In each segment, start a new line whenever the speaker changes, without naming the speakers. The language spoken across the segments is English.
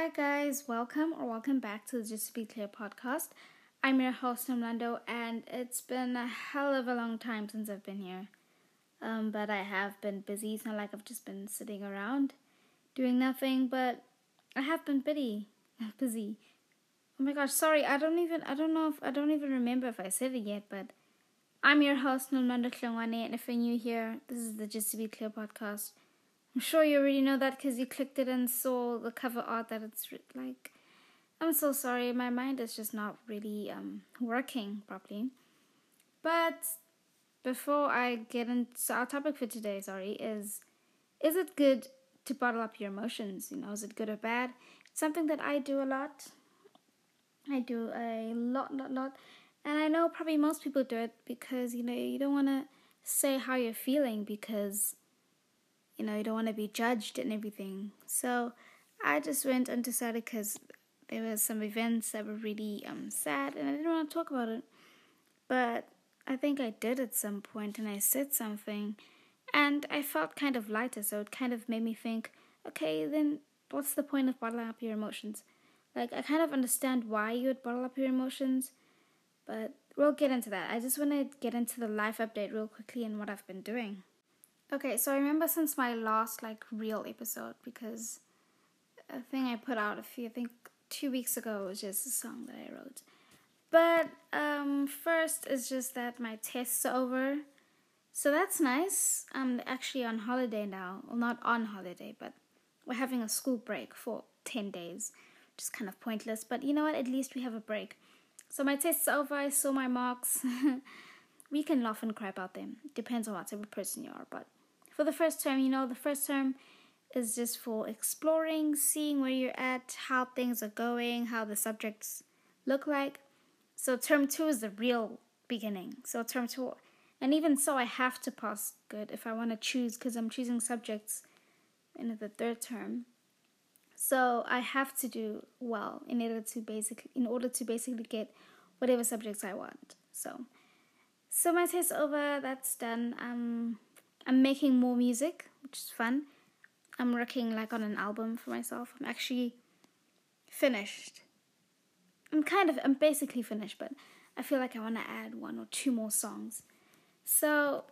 Hi, guys. Welcome or welcome back to the Just to Be Clear podcast. I'm your host, Nomlando, and it's been a hell of a long time since I've been here. Um, but I have been busy. It's not like I've just been sitting around doing nothing, but I have been busy. busy. Oh my gosh, sorry. I don't even. I don't know if I don't even remember if I said it yet. But I'm your host, Nomlando Hlongwane, and if you're new here, this is the Just to Be Clear podcast. I'm sure you already know that because you clicked it and saw the cover art that it's like. I'm so sorry, my mind is just not really um, working properly. But before I get into our topic for today, sorry, is is it good to bottle up your emotions? You know, is it good or bad? It's something that I do a lot. I do a lot, lot, lot. And I know probably most people do it because, you know, you don't want to say how you're feeling because you know, you don't want to be judged and everything. So I just went and decided because there were some events that were really um, sad and I didn't want to talk about it. But I think I did at some point and I said something and I felt kind of lighter. So it kind of made me think, okay, then what's the point of bottling up your emotions? Like, I kind of understand why you would bottle up your emotions, but we'll get into that. I just want to get into the life update real quickly and what I've been doing. Okay, so I remember since my last like real episode because a thing I put out a few I think two weeks ago was just a song that I wrote. But um first is just that my tests over. So that's nice. I'm actually on holiday now. Well not on holiday, but we're having a school break for ten days. Which is kind of pointless, but you know what? At least we have a break. So my tests over, I saw my marks. we can laugh and cry about them. Depends on what type of person you are, but for the first term, you know, the first term is just for exploring, seeing where you're at, how things are going, how the subjects look like. So term two is the real beginning. So term two, and even so, I have to pass good if I want to choose because I'm choosing subjects in the third term. So I have to do well in order to basically in order to basically get whatever subjects I want. So, so my test over. That's done. Um, I'm making more music, which is fun. I'm working like on an album for myself. I'm actually finished. I'm kind of I'm basically finished, but I feel like I want to add one or two more songs. So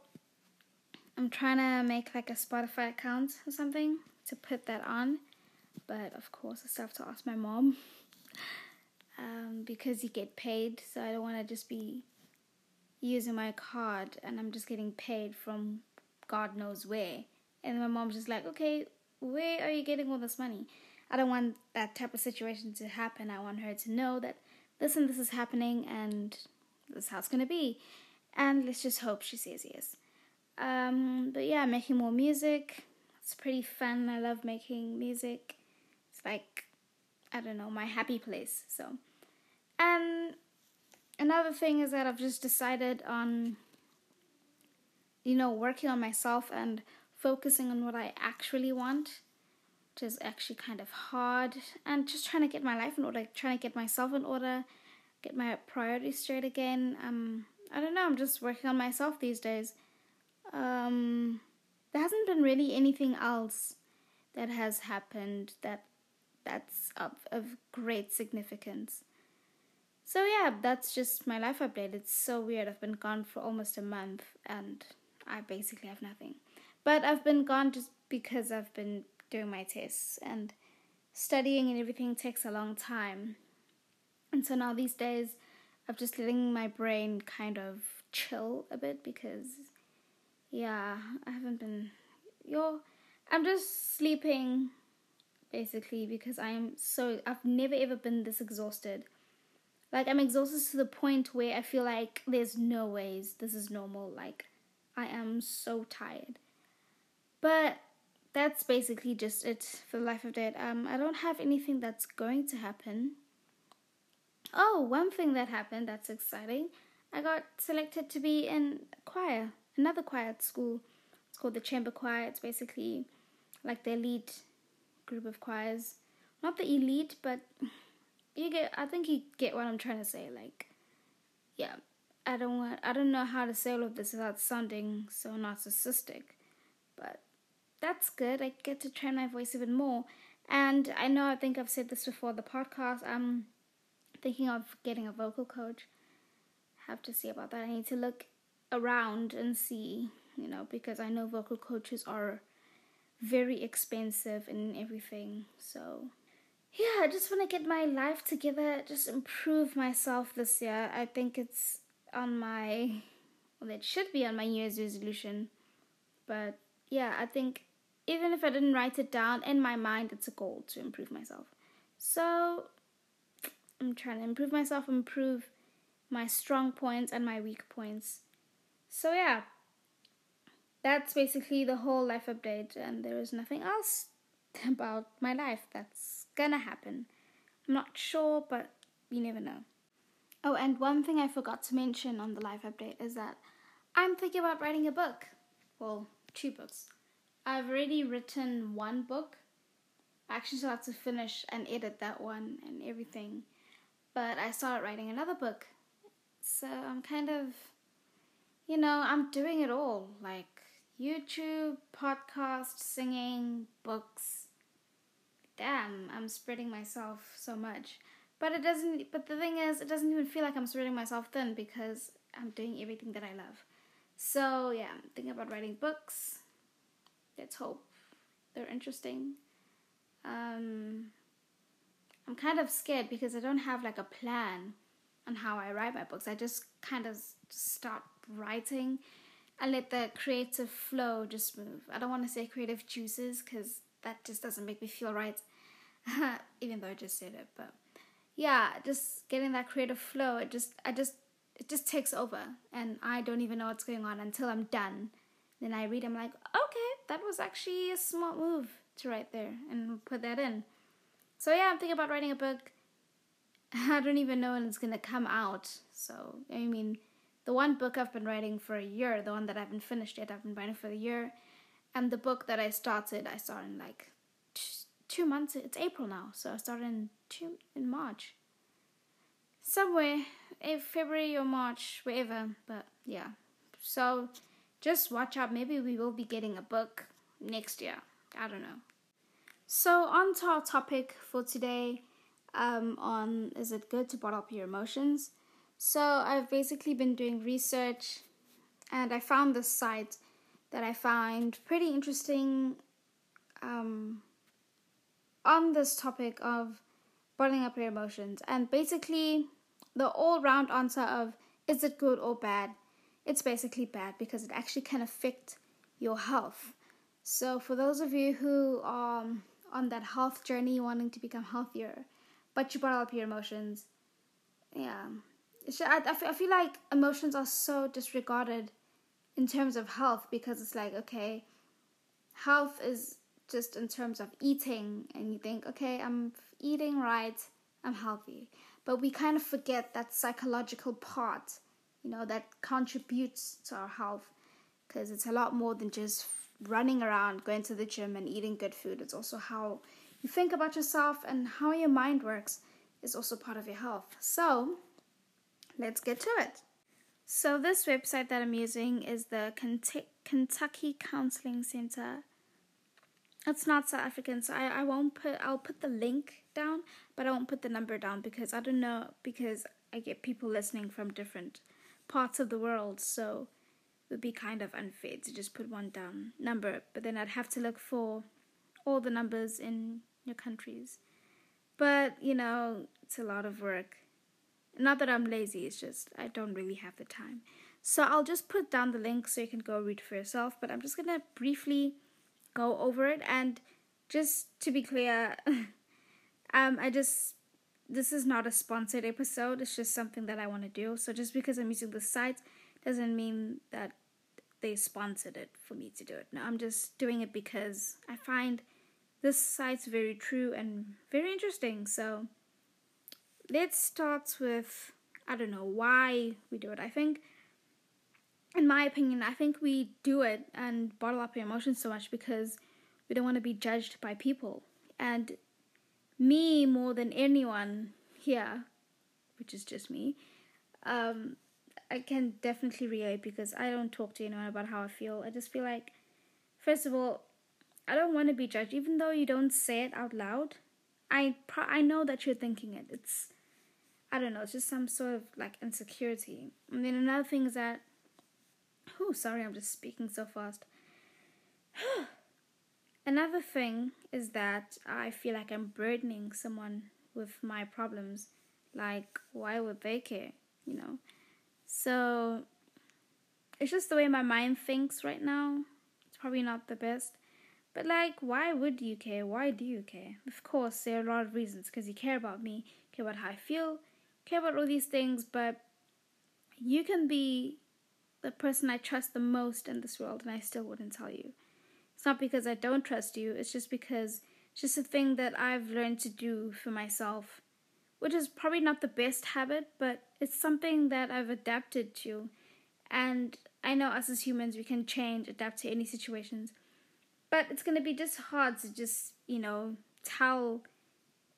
I'm trying to make like a Spotify account or something to put that on. But of course, I still have to ask my mom um, because you get paid. So I don't want to just be using my card and I'm just getting paid from God knows where. And my mom's just like, okay, where are you getting all this money? I don't want that type of situation to happen. I want her to know that this and this is happening and this is how it's going to be. And let's just hope she says yes. Um, but yeah, making more music. It's pretty fun. I love making music. It's like, I don't know, my happy place. So, and another thing is that I've just decided on you know, working on myself and focusing on what I actually want, which is actually kind of hard, and just trying to get my life in order, trying to get myself in order, get my priorities straight again. Um, I don't know, I'm just working on myself these days. Um, there hasn't been really anything else that has happened that that's of, of great significance. So yeah, that's just my life update. It's so weird. I've been gone for almost a month and I basically have nothing. But I've been gone just because I've been doing my tests and studying and everything takes a long time. And so now these days I'm just letting my brain kind of chill a bit because yeah, I haven't been yo I'm just sleeping basically because I'm so I've never ever been this exhausted. Like I'm exhausted to the point where I feel like there's no ways this is normal. Like I am so tired. But that's basically just it for the life of dead. Um, I don't have anything that's going to happen. Oh, one thing that happened that's exciting. I got selected to be in choir, another choir at school. It's called the Chamber Choir. It's basically like the elite group of choirs. Not the elite, but you get. I think you get what I'm trying to say. Like, yeah, I don't want I don't know how to say all of this without sounding so narcissistic, but that's good. I get to train my voice even more. And I know I think I've said this before the podcast. I'm thinking of getting a vocal coach. Have to see about that. I need to look around and see, you know, because I know vocal coaches are very expensive and everything. So, yeah, I just want to get my life together, just improve myself this year. I think it's on my, well, it should be on my New Year's resolution. But yeah, I think even if I didn't write it down, in my mind, it's a goal to improve myself. So I'm trying to improve myself, improve my strong points and my weak points. So yeah, that's basically the whole life update, and there is nothing else about my life that's gonna happen. I'm not sure, but you never know. Oh, and one thing I forgot to mention on the live update is that I'm thinking about writing a book. Well, two books. I've already written one book. I actually still have to finish and edit that one and everything. But I started writing another book. So I'm kind of, you know, I'm doing it all like YouTube, podcast, singing, books. Damn, I'm spreading myself so much. But it doesn't, but the thing is, it doesn't even feel like I'm spreading myself thin because I'm doing everything that I love. So yeah, I'm thinking about writing books let's hope they're interesting. Um, I'm kind of scared because I don't have like a plan on how I write my books. I just kind of start writing and let the creative flow just move. I don't want to say creative juices because that just doesn't make me feel right, even though I just said it. But yeah, just getting that creative flow. It just, I just, it just takes over, and I don't even know what's going on until I'm done. Then I read. I'm like, okay, that was actually a smart move to write there and put that in. So yeah, I'm thinking about writing a book. I don't even know when it's gonna come out. So I mean, the one book I've been writing for a year, the one that I haven't finished yet, I've been writing for a year, and the book that I started, I started in like two months. It's April now, so I started in two in March. Somewhere, in February or March, wherever. But yeah, so just watch out. Maybe we will be getting a book next year. I don't know. So on to our topic for today. Um, on is it good to bottle up your emotions? So I've basically been doing research, and I found this site that I find pretty interesting. Um, on this topic of bottling up your emotions, and basically the all-round answer of is it good or bad? It's basically bad because it actually can affect your health. So, for those of you who are um, on that health journey, wanting to become healthier, but you bottle up your emotions, yeah, I, I feel like emotions are so disregarded in terms of health because it's like, okay, health is just in terms of eating, and you think, okay, I'm eating right, I'm healthy. But we kind of forget that psychological part you know, that contributes to our health because it's a lot more than just running around, going to the gym, and eating good food. It's also how you think about yourself and how your mind works is also part of your health. So, let's get to it. So, this website that I'm using is the Kentucky Counseling Center. It's not South African, so I, I won't put I'll put the link down, but I won't put the number down because I don't know because I get people listening from different parts of the world, so it would be kind of unfair to just put one down number, but then I'd have to look for all the numbers in your countries. But, you know, it's a lot of work. Not that I'm lazy, it's just I don't really have the time. So I'll just put down the link so you can go read for yourself, but I'm just to briefly go over it and just to be clear, um I just this is not a sponsored episode. It's just something that I want to do. So just because I'm using the site doesn't mean that they sponsored it for me to do it. No, I'm just doing it because I find this site's very true and very interesting. So let's start with I don't know why we do it. I think in my opinion, I think we do it and bottle up our emotions so much because we don't want to be judged by people. And me more than anyone here, which is just me, um, I can definitely relate because I don't talk to anyone about how I feel. I just feel like, first of all, I don't want to be judged, even though you don't say it out loud. I pro- I know that you're thinking it. It's I don't know. It's just some sort of like insecurity. And then another thing is that. Oh, sorry, I'm just speaking so fast. another thing is that I feel like I'm burdening someone with my problems. Like, why would they care? You know. So it's just the way my mind thinks right now. It's probably not the best. But like, why would you care? Why do you care? Of course, there are a lot of reasons. Because you care about me, care about how I feel, care about all these things. But you can be the person I trust the most in this world, and I still wouldn't tell you. It's not because I don't trust you. It's just because it's just a thing that I've learned to do for myself, which is probably not the best habit, but it's something that I've adapted to. And I know us as humans, we can change, adapt to any situations but it's going to be just hard to just, you know, tell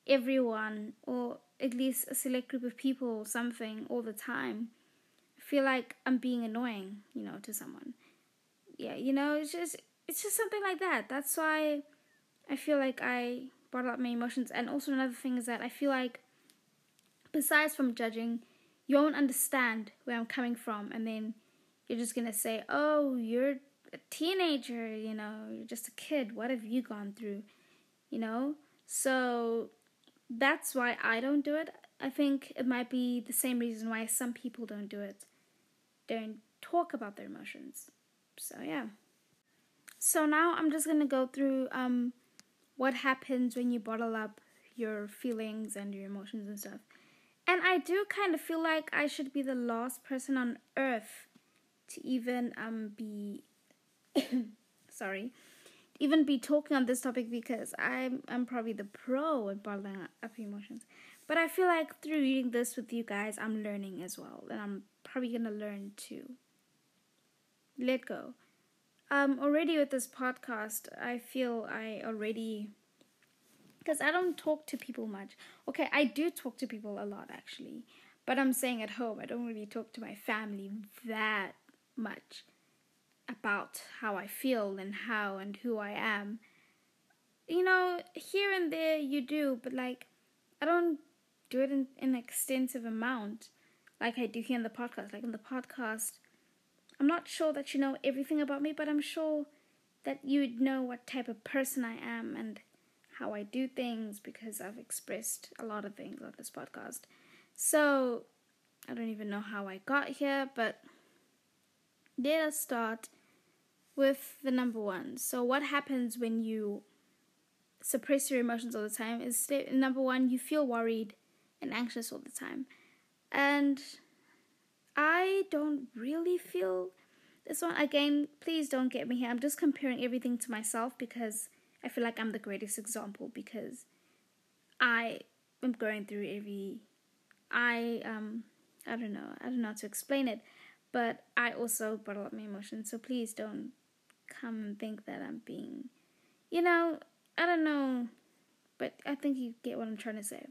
everyone or at least a select group of people something all the time. Feel like I'm being annoying, you know, to someone. Yeah, you know, it's just it's just something like that. That's why I feel like I brought up my emotions. And also another thing is that I feel like besides from judging, you won't understand where I'm coming from and then you're just gonna say, Oh, you're a teenager, you know, you're just a kid. What have you gone through? You know? So that's why I don't do it. I think it might be the same reason why some people don't do it. Don't talk about their emotions. So yeah. So now I'm just gonna go through um what happens when you bottle up your feelings and your emotions and stuff. And I do kind of feel like I should be the last person on earth to even um be sorry, even be talking on this topic because I'm I'm probably the pro at bottling up emotions. But I feel like through reading this with you guys, I'm learning as well, and I'm probably gonna learn to let go. Um, already with this podcast, I feel I already because I don't talk to people much. Okay, I do talk to people a lot actually, but I'm saying at home, I don't really talk to my family that much about how I feel and how and who I am. You know, here and there you do, but like I don't do it in, an extensive amount like I do here in the podcast. Like in the podcast, I'm not sure that you know everything about me, but I'm sure that you would know what type of person I am and how I do things because I've expressed a lot of things on this podcast. So, I don't even know how I got here, but let us start with the number one. So, what happens when you suppress your emotions all the time is number one, you feel worried and anxious all the time. And I don't really feel this one. Again, please don't get me here. I'm just comparing everything to myself because I feel like I'm the greatest example because I am going through every. I um I don't know I don't know how to explain it, but I also bottle up my emotions. So please don't come and think that I'm being, you know, I don't know, but I think you get what I'm trying to say.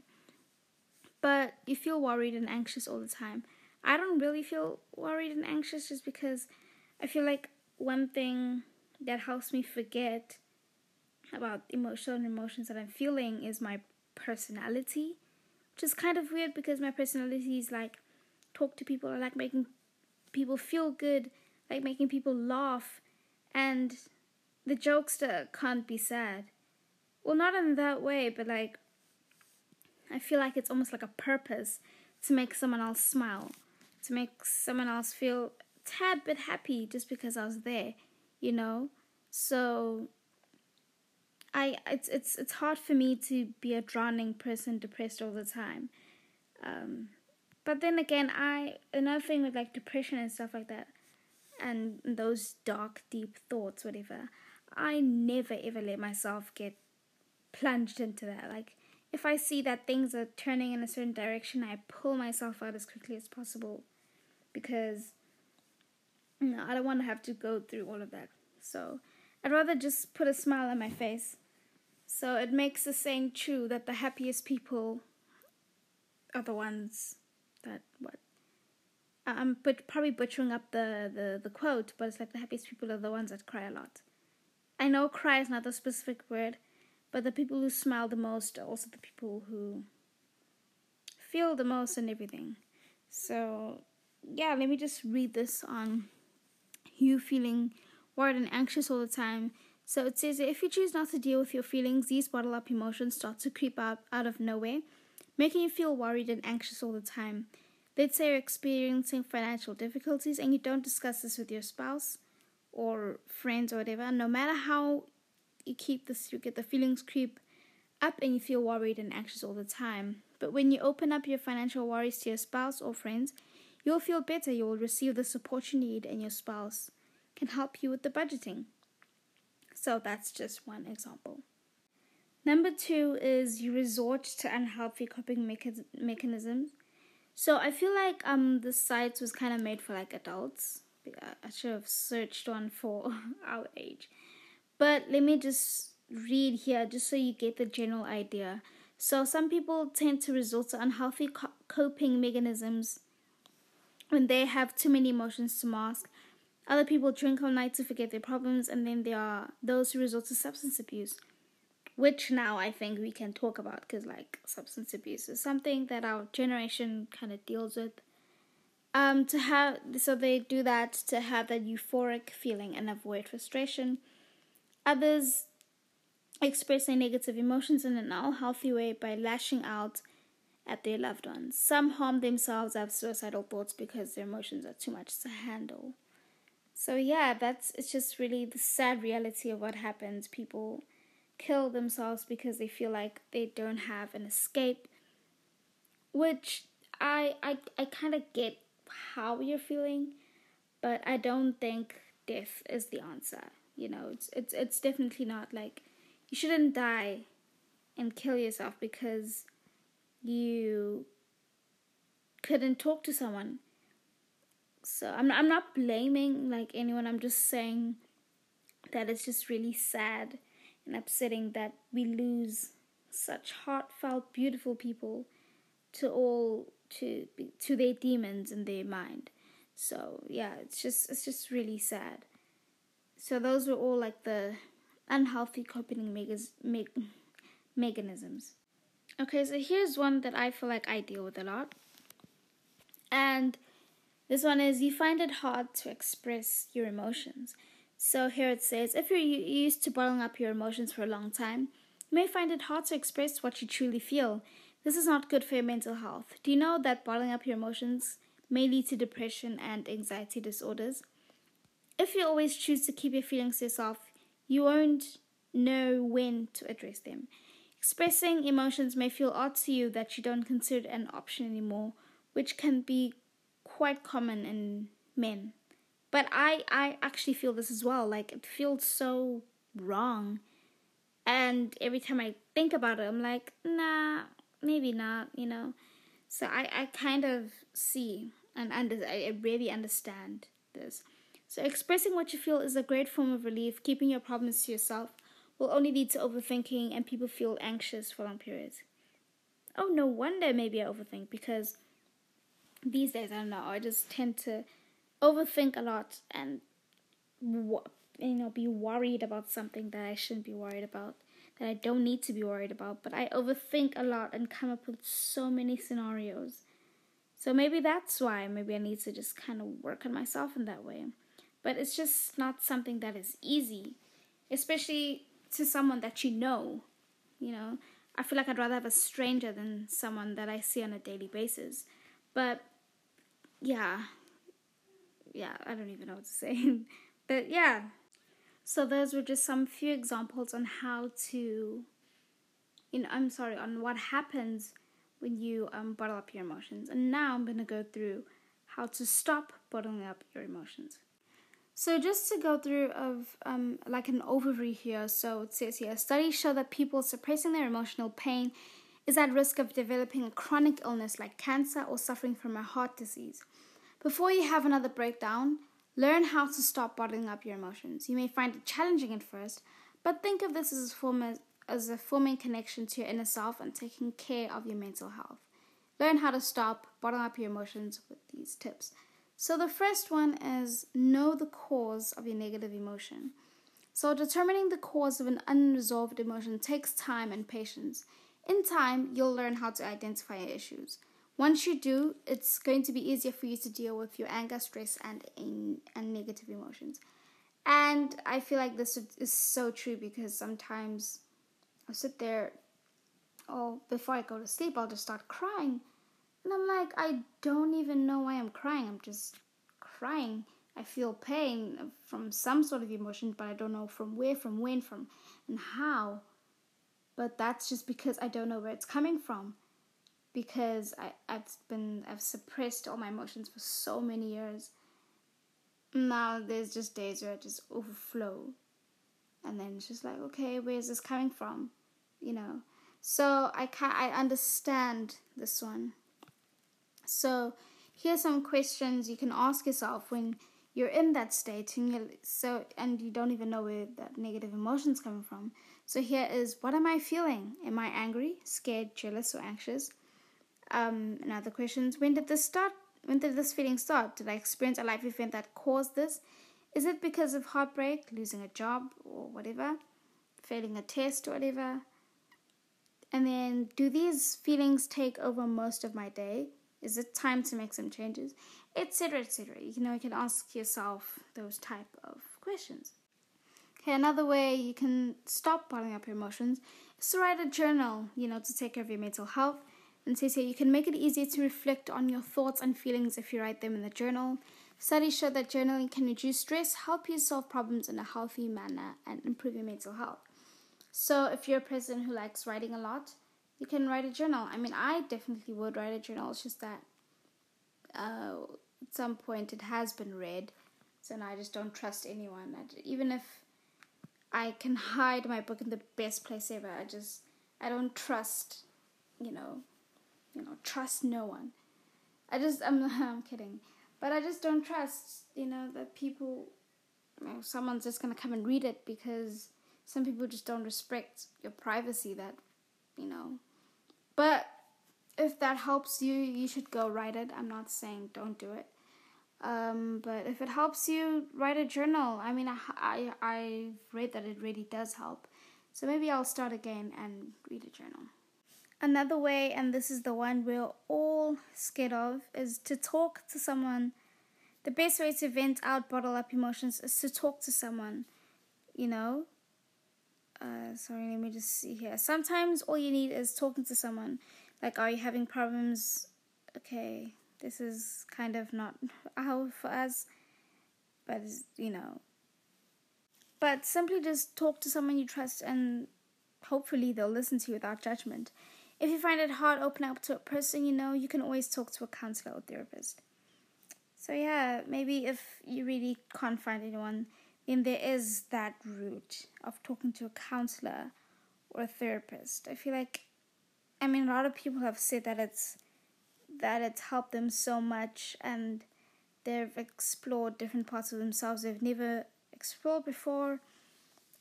But you feel worried and anxious all the time. I don't really feel worried and anxious just because I feel like one thing that helps me forget about emotional and emotions that I'm feeling is my personality, which is kind of weird because my personality is like talk to people, I like making people feel good, like making people laugh, and the jokester can't be sad. Well, not in that way, but like, I feel like it's almost like a purpose to make someone else smile, to make someone else feel tad bit happy just because I was there, you know? So I it's it's it's hard for me to be a drowning person depressed all the time. Um, but then again, I another thing with like depression and stuff like that and those dark, deep thoughts, whatever, I never ever let myself get plunged into that. Like, if I see that things are turning in a certain direction, I pull myself out as quickly as possible because you know, I don't want to have to go through all of that. So, I'd rather just put a smile on my face. So, it makes the saying true that the happiest people are the ones that, what, I'm but probably butchering up the, the, the quote, but it's like the happiest people are the ones that cry a lot. I know cry is not the specific word, but the people who smile the most are also the people who feel the most and everything. So, yeah, let me just read this on you feeling worried and anxious all the time. So it says if you choose not to deal with your feelings, these bottle up emotions start to creep out out of nowhere, making you feel worried and anxious all the time. Let's say you're experiencing financial difficulties and you don't discuss this with your spouse or friends or whatever. No matter how you keep this, you get the feelings creep up and you feel worried and anxious all the time. But when you open up your financial worries to your spouse or friends, you'll feel better. You will receive the support you need, and your spouse can help you with the budgeting. So that's just one example. Number two is you resort to unhealthy coping mecha- mechanisms. So I feel like um the site was kind of made for like adults. I should have searched one for our age. But let me just read here just so you get the general idea. So some people tend to resort to unhealthy co- coping mechanisms when they have too many emotions to mask. Other people drink all night to forget their problems, and then there are those who resort to substance abuse, which now I think we can talk about because, like, substance abuse is something that our generation kind of deals with. Um, to have so they do that to have that euphoric feeling and avoid frustration. Others express their negative emotions in an unhealthy way by lashing out at their loved ones. Some harm themselves, have suicidal thoughts because their emotions are too much to handle. So yeah, that's it's just really the sad reality of what happens. People kill themselves because they feel like they don't have an escape. Which I I I kind of get how you're feeling, but I don't think death is the answer. You know, it's it's it's definitely not like you shouldn't die and kill yourself because you couldn't talk to someone. So I'm I'm not blaming like anyone. I'm just saying that it's just really sad and upsetting that we lose such heartfelt, beautiful people to all to to their demons in their mind. So yeah, it's just it's just really sad. So those were all like the unhealthy coping megas- me- mechanisms. Okay, so here's one that I feel like I deal with a lot. And this one is you find it hard to express your emotions. So here it says if you're used to bottling up your emotions for a long time, you may find it hard to express what you truly feel. This is not good for your mental health. Do you know that bottling up your emotions may lead to depression and anxiety disorders? If you always choose to keep your feelings to yourself, you won't know when to address them. Expressing emotions may feel odd to you that you don't consider it an option anymore, which can be quite common in men. But I, I actually feel this as well. Like, it feels so wrong. And every time I think about it, I'm like, nah, maybe not, you know. So I, I kind of see and under, I really understand this. So expressing what you feel is a great form of relief. Keeping your problems to yourself will only lead to overthinking and people feel anxious for long periods. Oh, no wonder maybe I overthink because these days, I don't know, I just tend to overthink a lot and, you know, be worried about something that I shouldn't be worried about, that I don't need to be worried about. But I overthink a lot and come up with so many scenarios. So maybe that's why. Maybe I need to just kind of work on myself in that way. But it's just not something that is easy, especially to someone that you know. You know, I feel like I'd rather have a stranger than someone that I see on a daily basis. But yeah, yeah, I don't even know what to say. but yeah, so those were just some few examples on how to, you know, I'm sorry, on what happens when you um, bottle up your emotions. And now I'm going to go through how to stop bottling up your emotions. So just to go through of um, like an overview here, so it says here studies show that people suppressing their emotional pain is at risk of developing a chronic illness like cancer or suffering from a heart disease. Before you have another breakdown, learn how to stop bottling up your emotions. You may find it challenging at first, but think of this as a form of, as a forming connection to your inner self and taking care of your mental health. Learn how to stop bottling up your emotions with these tips. So, the first one is know the cause of your negative emotion. So, determining the cause of an unresolved emotion takes time and patience. In time, you'll learn how to identify issues. Once you do, it's going to be easier for you to deal with your anger, stress, and and negative emotions. And I feel like this is so true because sometimes I'll sit there, oh, before I go to sleep, I'll just start crying. And I'm like, I don't even know why I'm crying. I'm just crying. I feel pain from some sort of emotion, but I don't know from where, from when, from and how. But that's just because I don't know where it's coming from because I, I've been I've suppressed all my emotions for so many years. Now there's just days where I just overflow. And then it's just like, okay, where is this coming from? You know. So I can I understand this one. So here's some questions you can ask yourself when you're in that state and you so and you don't even know where that negative emotion's coming from. So here is what am I feeling? Am I angry, scared, jealous, or anxious? Um, and other questions. When did this start? When did this feeling start? Did I experience a life event that caused this? Is it because of heartbreak, losing a job, or whatever? Failing a test, or whatever? And then, do these feelings take over most of my day? Is it time to make some changes? Etc. etc. You know, you can ask yourself those type of questions. Okay, another way you can stop bottling up your emotions is to write a journal, you know, to take care of your mental health and says here you can make it easier to reflect on your thoughts and feelings if you write them in the journal. Studies show that journaling can reduce stress, help you solve problems in a healthy manner, and improve your mental health. So, if you're a person who likes writing a lot, you can write a journal. I mean, I definitely would write a journal. It's just that uh, at some point it has been read, so now I just don't trust anyone. I, even if I can hide my book in the best place ever, I just I don't trust, you know, you know, trust no one. I just, I'm, I'm kidding, but I just don't trust, you know, that people, you know, someone's just gonna come and read it because some people just don't respect your privacy. That, you know, but if that helps you, you should go write it. I'm not saying don't do it. Um, but if it helps you, write a journal. I mean, I, I, I've read that it really does help. So maybe I'll start again and read a journal. Another way, and this is the one we're all scared of, is to talk to someone. The best way to vent out, bottle up emotions is to talk to someone. You know? Uh, sorry, let me just see here. Sometimes all you need is talking to someone. Like, are you having problems? Okay, this is kind of not how for us, but you know. But simply just talk to someone you trust, and hopefully they'll listen to you without judgment. If you find it hard opening up to a person you know, you can always talk to a counselor or therapist. So, yeah, maybe if you really can't find anyone, then there is that route of talking to a counselor or a therapist. I feel like, I mean, a lot of people have said that it's that it's helped them so much and they've explored different parts of themselves they've never explored before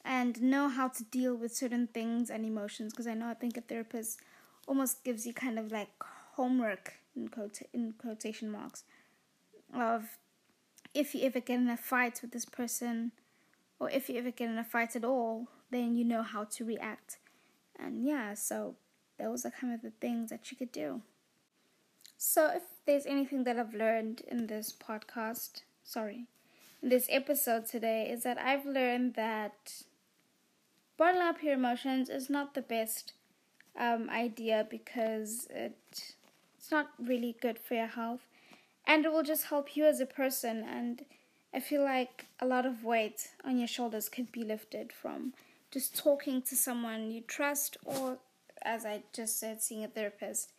and know how to deal with certain things and emotions because I know I think a therapist almost gives you kind of like homework in quote in quotation marks of if you ever get in a fight with this person or if you ever get in a fight at all then you know how to react. And yeah so those are kind of the things that you could do. So if there's anything that i've learned in this podcast sorry in this episode today is that i've learned that bottling up your emotions is not the best um, idea because it it's not really good for your health, and it will just help you as a person. And I feel like a lot of weight on your shoulders could be lifted from just talking to someone you trust, or as I just said, seeing a therapist.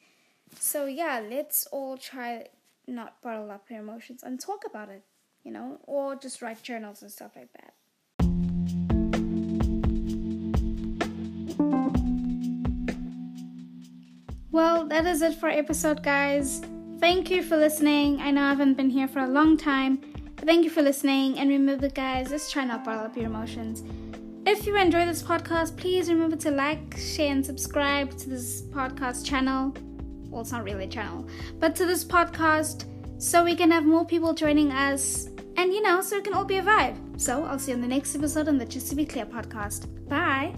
So yeah, let's all try not bottle up your emotions and talk about it, you know, or just write journals and stuff like that. Well, that is it for episode, guys. Thank you for listening. I know I haven't been here for a long time, but thank you for listening. And remember, guys, let's try not to bottle up your emotions. If you enjoy this podcast, please remember to like, share, and subscribe to this podcast channel. Well, it's not really a channel, but to this podcast so we can have more people joining us and, you know, so it can all be a vibe. So I'll see you on the next episode on the Just to Be Clear podcast. Bye.